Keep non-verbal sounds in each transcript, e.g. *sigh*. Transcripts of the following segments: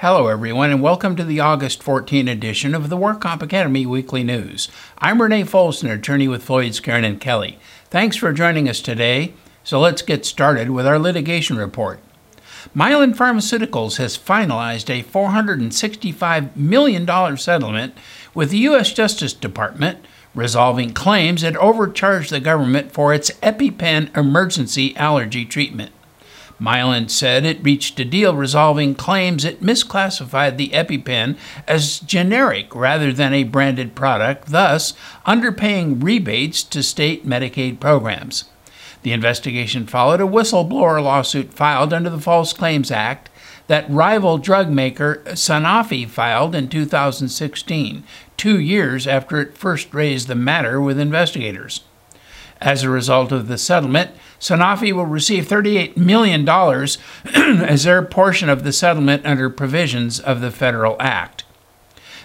Hello, everyone, and welcome to the August 14 edition of the WorkComp Academy Weekly News. I'm Renee Folsom, attorney with Floyd, Skeren, and Kelly. Thanks for joining us today. So let's get started with our litigation report. Mylan Pharmaceuticals has finalized a $465 million settlement with the U.S. Justice Department, resolving claims it overcharged the government for its EpiPen emergency allergy treatment. Mylan said it reached a deal resolving claims it misclassified the EpiPen as generic rather than a branded product, thus underpaying rebates to state Medicaid programs. The investigation followed a whistleblower lawsuit filed under the False Claims Act that rival drug maker Sanofi filed in 2016, two years after it first raised the matter with investigators. As a result of the settlement, Sanofi will receive $38 million *clears throat* as their portion of the settlement under provisions of the Federal Act.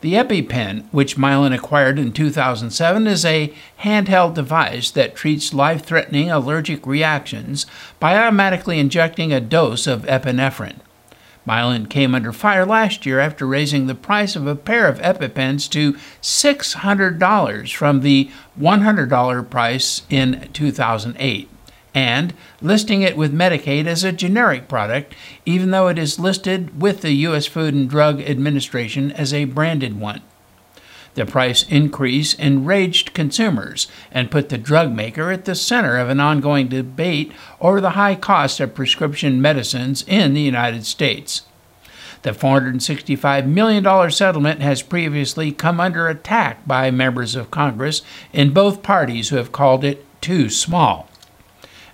The EpiPen, which Mylan acquired in 2007, is a handheld device that treats life threatening allergic reactions by automatically injecting a dose of epinephrine. Mylan came under fire last year after raising the price of a pair of EpiPens to $600 from the $100 price in 2008 and listing it with Medicaid as a generic product, even though it is listed with the U.S. Food and Drug Administration as a branded one. The price increase enraged consumers and put the drug maker at the center of an ongoing debate over the high cost of prescription medicines in the United States. The $465 million settlement has previously come under attack by members of Congress in both parties who have called it too small.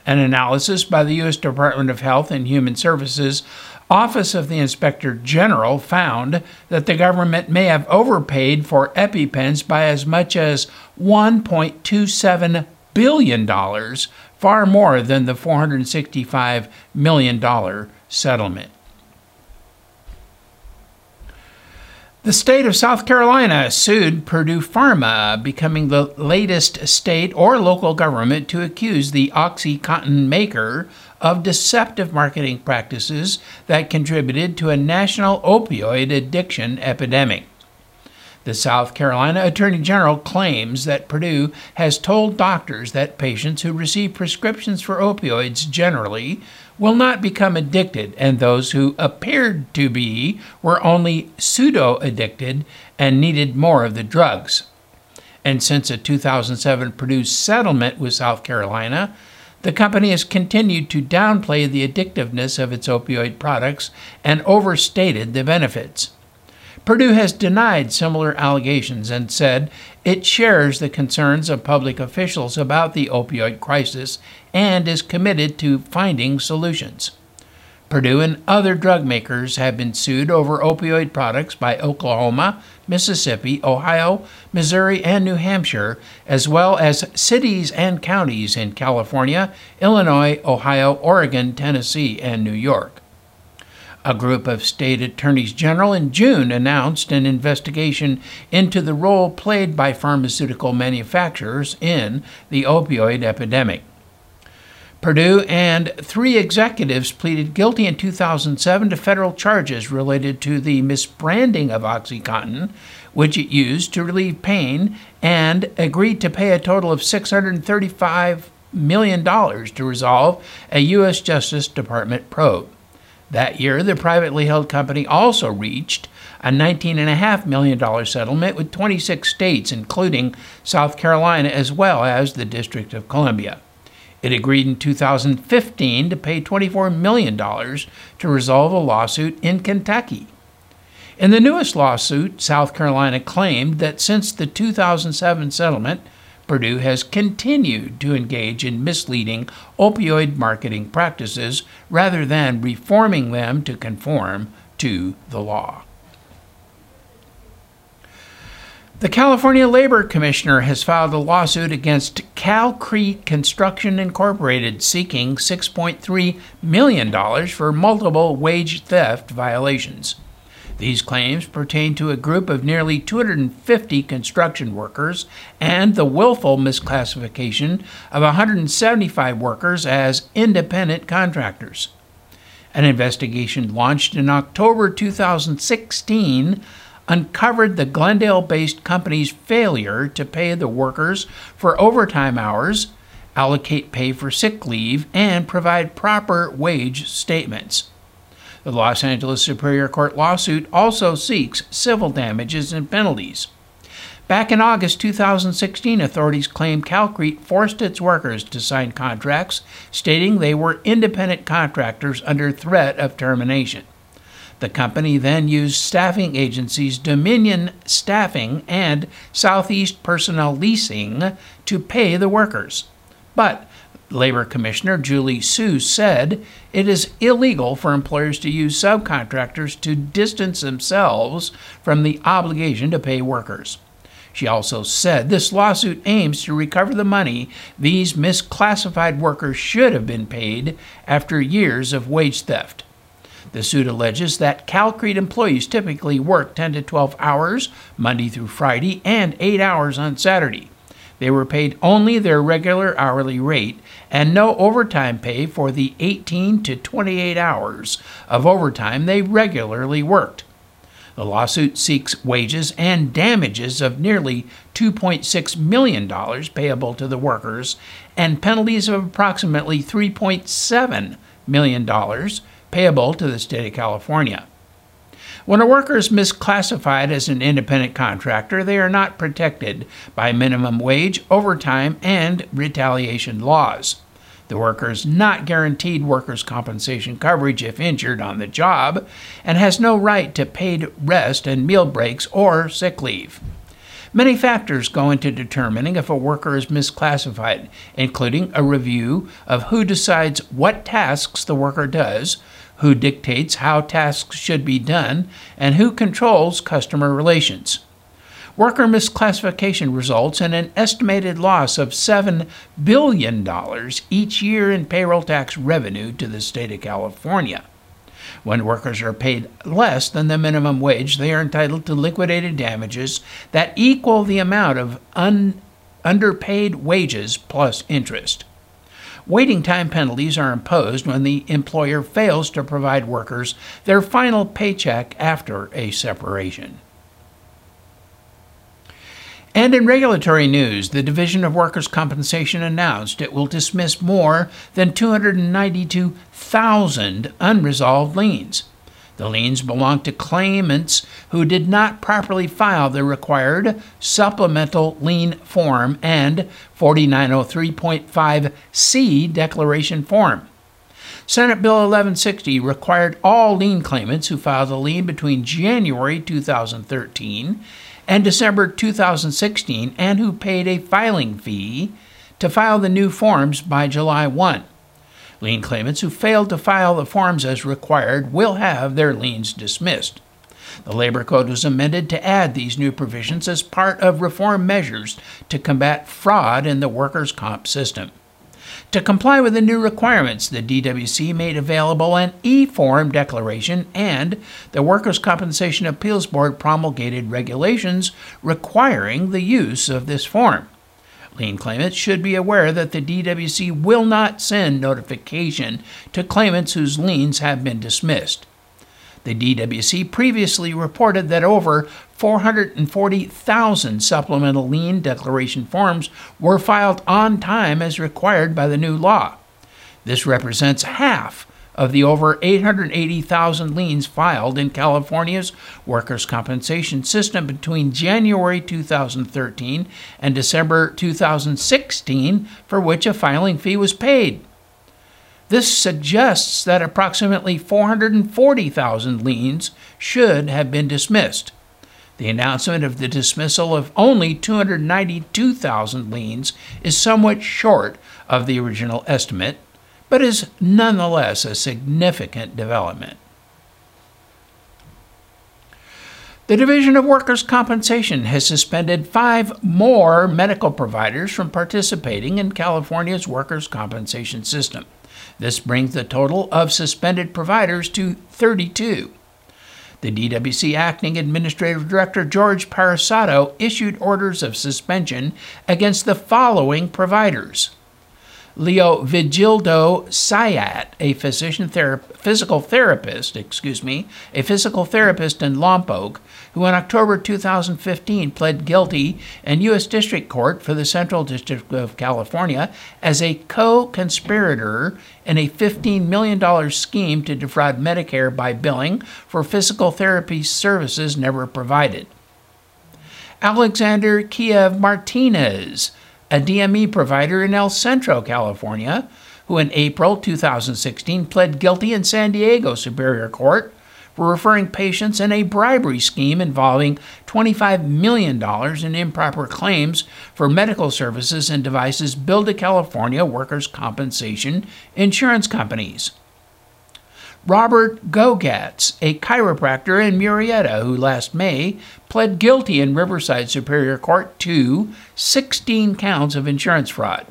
An analysis by the U.S. Department of Health and Human Services Office of the Inspector General found that the government may have overpaid for EpiPens by as much as $1.27 billion, far more than the $465 million settlement. The state of South Carolina sued Purdue Pharma, becoming the latest state or local government to accuse the OxyContin maker of deceptive marketing practices that contributed to a national opioid addiction epidemic. The South Carolina Attorney General claims that Purdue has told doctors that patients who receive prescriptions for opioids generally will not become addicted, and those who appeared to be were only pseudo addicted and needed more of the drugs. And since a 2007 Purdue settlement with South Carolina, the company has continued to downplay the addictiveness of its opioid products and overstated the benefits. Purdue has denied similar allegations and said it shares the concerns of public officials about the opioid crisis and is committed to finding solutions. Purdue and other drug makers have been sued over opioid products by Oklahoma, Mississippi, Ohio, Missouri, and New Hampshire, as well as cities and counties in California, Illinois, Ohio, Oregon, Tennessee, and New York. A group of state attorneys general in June announced an investigation into the role played by pharmaceutical manufacturers in the opioid epidemic. Purdue and three executives pleaded guilty in 2007 to federal charges related to the misbranding of OxyContin, which it used to relieve pain, and agreed to pay a total of $635 million to resolve a U.S. Justice Department probe. That year, the privately held company also reached a $19.5 million settlement with 26 states, including South Carolina as well as the District of Columbia. It agreed in 2015 to pay $24 million to resolve a lawsuit in Kentucky. In the newest lawsuit, South Carolina claimed that since the 2007 settlement, Purdue has continued to engage in misleading opioid marketing practices rather than reforming them to conform to the law. The California Labor Commissioner has filed a lawsuit against Calcrete Construction Incorporated seeking $6.3 million for multiple wage theft violations. These claims pertain to a group of nearly 250 construction workers and the willful misclassification of 175 workers as independent contractors. An investigation launched in October 2016 uncovered the Glendale based company's failure to pay the workers for overtime hours, allocate pay for sick leave, and provide proper wage statements. The Los Angeles Superior Court lawsuit also seeks civil damages and penalties. Back in August 2016, authorities claimed Calcrete forced its workers to sign contracts stating they were independent contractors under threat of termination. The company then used staffing agencies Dominion Staffing and Southeast Personnel Leasing to pay the workers. But Labor Commissioner Julie Su said it is illegal for employers to use subcontractors to distance themselves from the obligation to pay workers. She also said this lawsuit aims to recover the money these misclassified workers should have been paid after years of wage theft. The suit alleges that Calcrete employees typically work 10 to 12 hours Monday through Friday and 8 hours on Saturday. They were paid only their regular hourly rate and no overtime pay for the 18 to 28 hours of overtime they regularly worked. The lawsuit seeks wages and damages of nearly $2.6 million payable to the workers and penalties of approximately $3.7 million payable to the state of California. When a worker is misclassified as an independent contractor, they are not protected by minimum wage, overtime, and retaliation laws. The worker is not guaranteed workers' compensation coverage if injured on the job and has no right to paid rest and meal breaks or sick leave. Many factors go into determining if a worker is misclassified, including a review of who decides what tasks the worker does, who dictates how tasks should be done, and who controls customer relations. Worker misclassification results in an estimated loss of $7 billion each year in payroll tax revenue to the state of California. When workers are paid less than the minimum wage, they are entitled to liquidated damages that equal the amount of un- underpaid wages plus interest. Waiting time penalties are imposed when the employer fails to provide workers their final paycheck after a separation. And in regulatory news, the Division of Workers' Compensation announced it will dismiss more than 292,000 unresolved liens. The liens belong to claimants who did not properly file the required supplemental lien form and 4903.5C declaration form. Senate Bill 1160 required all lien claimants who filed a lien between January 2013 and December 2016 and who paid a filing fee to file the new forms by July 1. Lien claimants who failed to file the forms as required will have their liens dismissed. The Labor Code was amended to add these new provisions as part of reform measures to combat fraud in the workers' comp system. To comply with the new requirements, the DWC made available an e form declaration, and the Workers' Compensation Appeals Board promulgated regulations requiring the use of this form. Lien claimants should be aware that the DWC will not send notification to claimants whose liens have been dismissed. The DWC previously reported that over 440,000 supplemental lien declaration forms were filed on time as required by the new law. This represents half of the over 880,000 liens filed in California's workers' compensation system between January 2013 and December 2016, for which a filing fee was paid. This suggests that approximately 440,000 liens should have been dismissed. The announcement of the dismissal of only 292,000 liens is somewhat short of the original estimate, but is nonetheless a significant development. The Division of Workers' Compensation has suspended five more medical providers from participating in California's workers' compensation system. This brings the total of suspended providers to 32. The DWC Acting Administrative Director George Parisotto issued orders of suspension against the following providers Leovigildo Sayat, a physician thera- physical therapist, excuse me, a physical therapist in Lompoc, who in October 2015 pled guilty in U.S. District Court for the Central District of California as a co-conspirator in a $15 million scheme to defraud Medicare by billing for physical therapy services never provided. Alexander Kiev Martinez, a DME provider in El Centro, California, who in April 2016 pled guilty in San Diego Superior Court for referring patients in a bribery scheme involving $25 million in improper claims for medical services and devices billed to California workers' compensation insurance companies. Robert Gogatz, a chiropractor in Murrieta, who last May pled guilty in Riverside Superior Court to 16 counts of insurance fraud.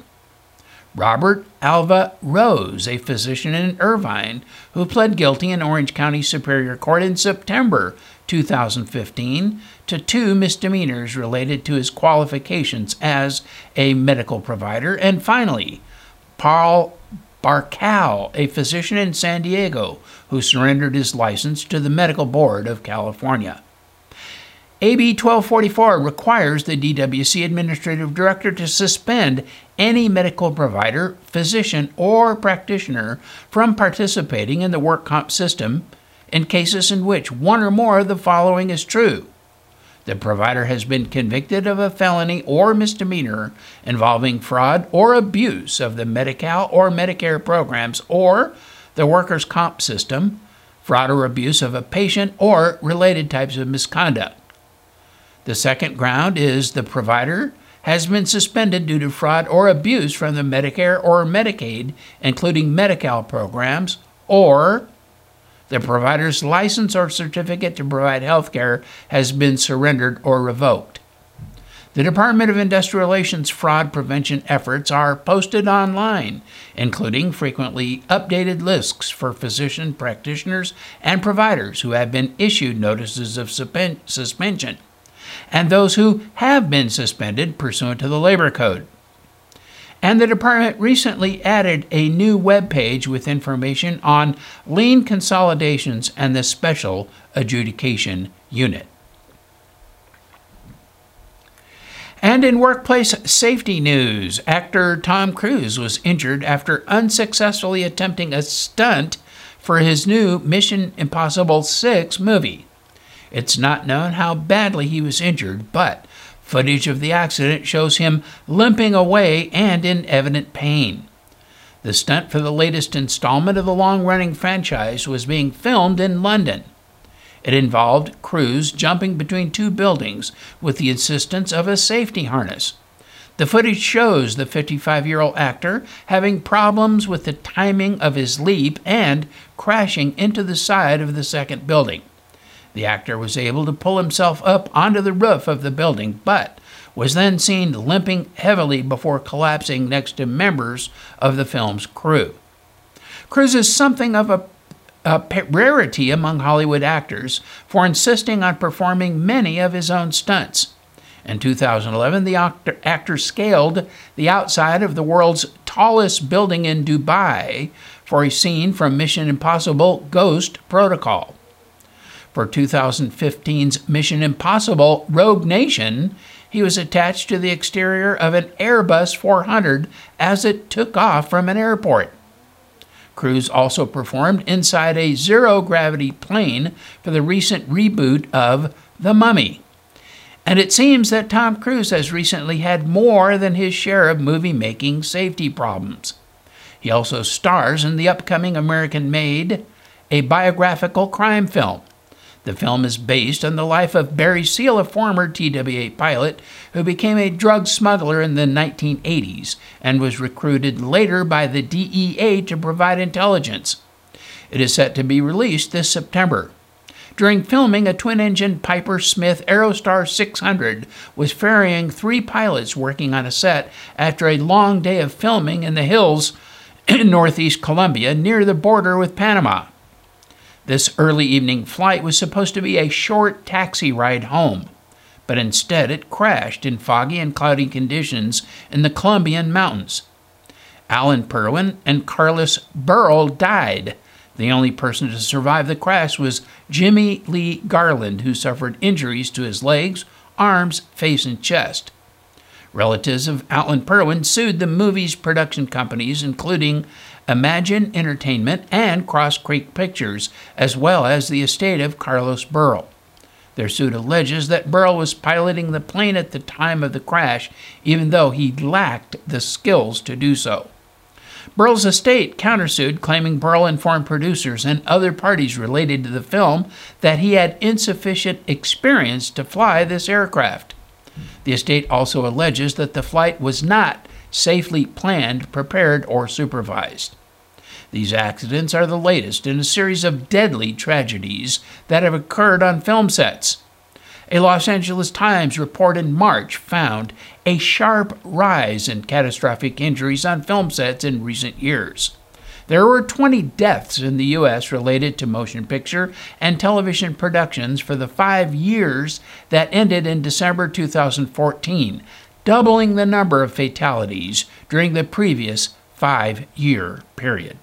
Robert Alva Rose, a physician in Irvine, who pled guilty in Orange County Superior Court in September 2015 to two misdemeanors related to his qualifications as a medical provider. And finally, Paul Barcal, a physician in San Diego, who surrendered his license to the Medical Board of California. AB 1244 requires the DWC Administrative Director to suspend any medical provider, physician, or practitioner from participating in the work comp system in cases in which one or more of the following is true the provider has been convicted of a felony or misdemeanor involving fraud or abuse of the Medi Cal or Medicare programs or the workers' comp system, fraud or abuse of a patient, or related types of misconduct. The second ground is the provider has been suspended due to fraud or abuse from the Medicare or Medicaid, including Medi Cal programs, or the provider's license or certificate to provide health care has been surrendered or revoked. The Department of Industrial Relations fraud prevention efforts are posted online, including frequently updated lists for physician practitioners and providers who have been issued notices of suspension, and those who have been suspended pursuant to the Labor Code. And the department recently added a new web page with information on lien consolidations and the Special Adjudication Unit. And in workplace safety news, actor Tom Cruise was injured after unsuccessfully attempting a stunt for his new Mission Impossible 6 movie. It's not known how badly he was injured, but Footage of the accident shows him limping away and in evident pain. The stunt for the latest installment of the long running franchise was being filmed in London. It involved Cruise jumping between two buildings with the assistance of a safety harness. The footage shows the 55 year old actor having problems with the timing of his leap and crashing into the side of the second building. The actor was able to pull himself up onto the roof of the building, but was then seen limping heavily before collapsing next to members of the film's crew. Cruise is something of a, a rarity among Hollywood actors for insisting on performing many of his own stunts. In 2011, the actor, actor scaled the outside of the world's tallest building in Dubai for a scene from Mission Impossible Ghost Protocol for 2015's Mission Impossible Rogue Nation, he was attached to the exterior of an Airbus 400 as it took off from an airport. Cruise also performed inside a zero gravity plane for the recent reboot of The Mummy. And it seems that Tom Cruise has recently had more than his share of movie making safety problems. He also stars in the upcoming American made, a biographical crime film. The film is based on the life of Barry Seal, a former TWA pilot who became a drug smuggler in the 1980s and was recruited later by the DEA to provide intelligence. It is set to be released this September. During filming, a twin engine Piper Smith Aerostar 600 was ferrying three pilots working on a set after a long day of filming in the hills in *clears throat* northeast Colombia near the border with Panama. This early evening flight was supposed to be a short taxi ride home, but instead it crashed in foggy and cloudy conditions in the Colombian mountains. Alan Purwin and Carlos Burrell died. The only person to survive the crash was Jimmy Lee Garland, who suffered injuries to his legs, arms, face, and chest. Relatives of Alan Purwin sued the movie's production companies, including Imagine Entertainment and Cross Creek Pictures, as well as the estate of Carlos Burrell. Their suit alleges that Burrell was piloting the plane at the time of the crash, even though he lacked the skills to do so. Burrell's estate countersued, claiming Burrell informed producers and other parties related to the film that he had insufficient experience to fly this aircraft. The estate also alleges that the flight was not safely planned, prepared, or supervised. These accidents are the latest in a series of deadly tragedies that have occurred on film sets. A Los Angeles Times report in March found a sharp rise in catastrophic injuries on film sets in recent years. There were 20 deaths in the U.S. related to motion picture and television productions for the five years that ended in December 2014, doubling the number of fatalities during the previous five year period.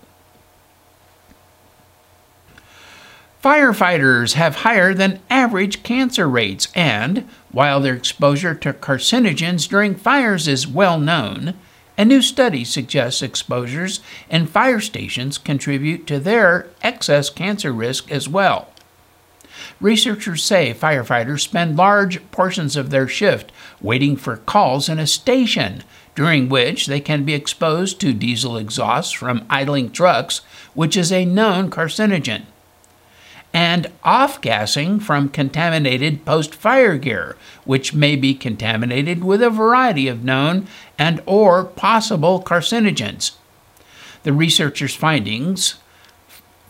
Firefighters have higher than average cancer rates, and while their exposure to carcinogens during fires is well known, a new study suggests exposures in fire stations contribute to their excess cancer risk as well. Researchers say firefighters spend large portions of their shift waiting for calls in a station, during which they can be exposed to diesel exhaust from idling trucks, which is a known carcinogen and off gassing from contaminated post fire gear, which may be contaminated with a variety of known and or possible carcinogens. The researchers' findings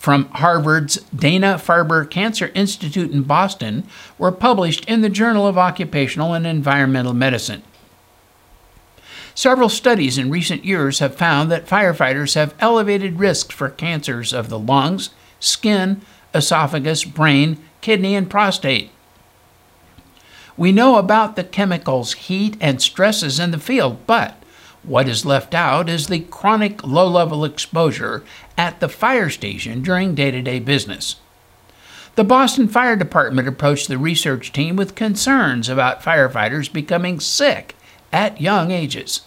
from Harvard's Dana Farber Cancer Institute in Boston were published in the Journal of Occupational and Environmental Medicine. Several studies in recent years have found that firefighters have elevated risks for cancers of the lungs, skin, esophagus, brain, kidney, and prostate. We know about the chemicals, heat, and stresses in the field, but what is left out is the chronic low level exposure at the fire station during day to day business. The Boston Fire Department approached the research team with concerns about firefighters becoming sick at young ages.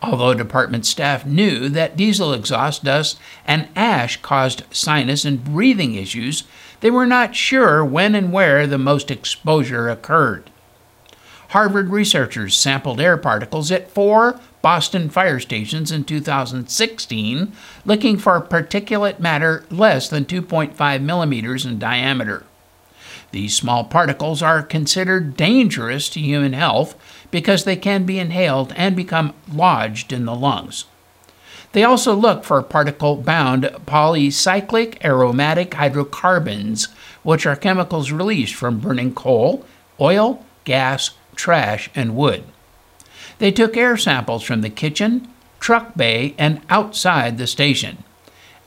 Although department staff knew that diesel exhaust dust and ash caused sinus and breathing issues, they were not sure when and where the most exposure occurred. Harvard researchers sampled air particles at four Boston fire stations in 2016, looking for particulate matter less than 2.5 millimeters in diameter. These small particles are considered dangerous to human health because they can be inhaled and become lodged in the lungs. They also look for particle bound polycyclic aromatic hydrocarbons, which are chemicals released from burning coal, oil, gas, trash, and wood. They took air samples from the kitchen, truck bay, and outside the station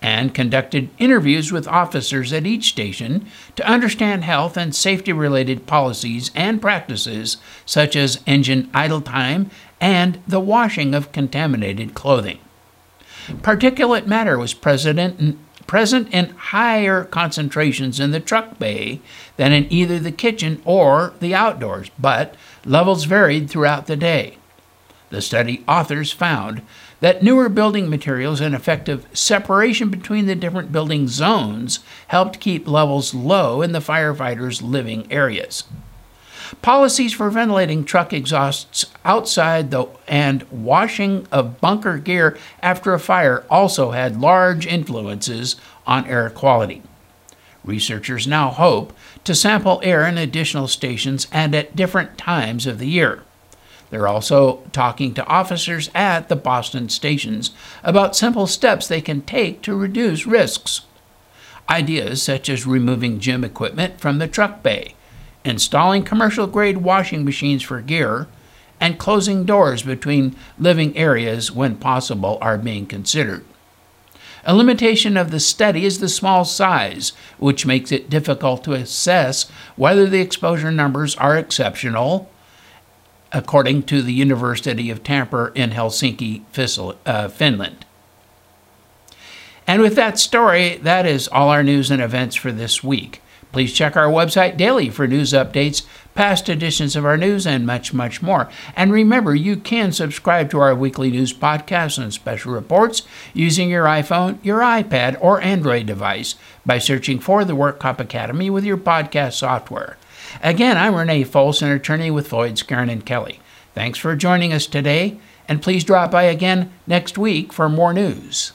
and conducted interviews with officers at each station to understand health and safety related policies and practices such as engine idle time and the washing of contaminated clothing. Particulate matter was present in, present in higher concentrations in the truck bay than in either the kitchen or the outdoors, but levels varied throughout the day. The study authors found that newer building materials and effective separation between the different building zones helped keep levels low in the firefighters' living areas. Policies for ventilating truck exhausts outside the, and washing of bunker gear after a fire also had large influences on air quality. Researchers now hope to sample air in additional stations and at different times of the year. They're also talking to officers at the Boston stations about simple steps they can take to reduce risks. Ideas such as removing gym equipment from the truck bay, installing commercial grade washing machines for gear, and closing doors between living areas when possible are being considered. A limitation of the study is the small size, which makes it difficult to assess whether the exposure numbers are exceptional according to the University of Tampere in Helsinki, uh, Finland. And with that story, that is all our news and events for this week. Please check our website daily for news updates, past editions of our news, and much, much more. And remember, you can subscribe to our weekly news podcasts and special reports using your iPhone, your iPad, or Android device by searching for the WorkComp Academy with your podcast software. Again, I'm Renee Folsom, attorney with Floyd, Skeren, and Kelly. Thanks for joining us today, and please drop by again next week for more news.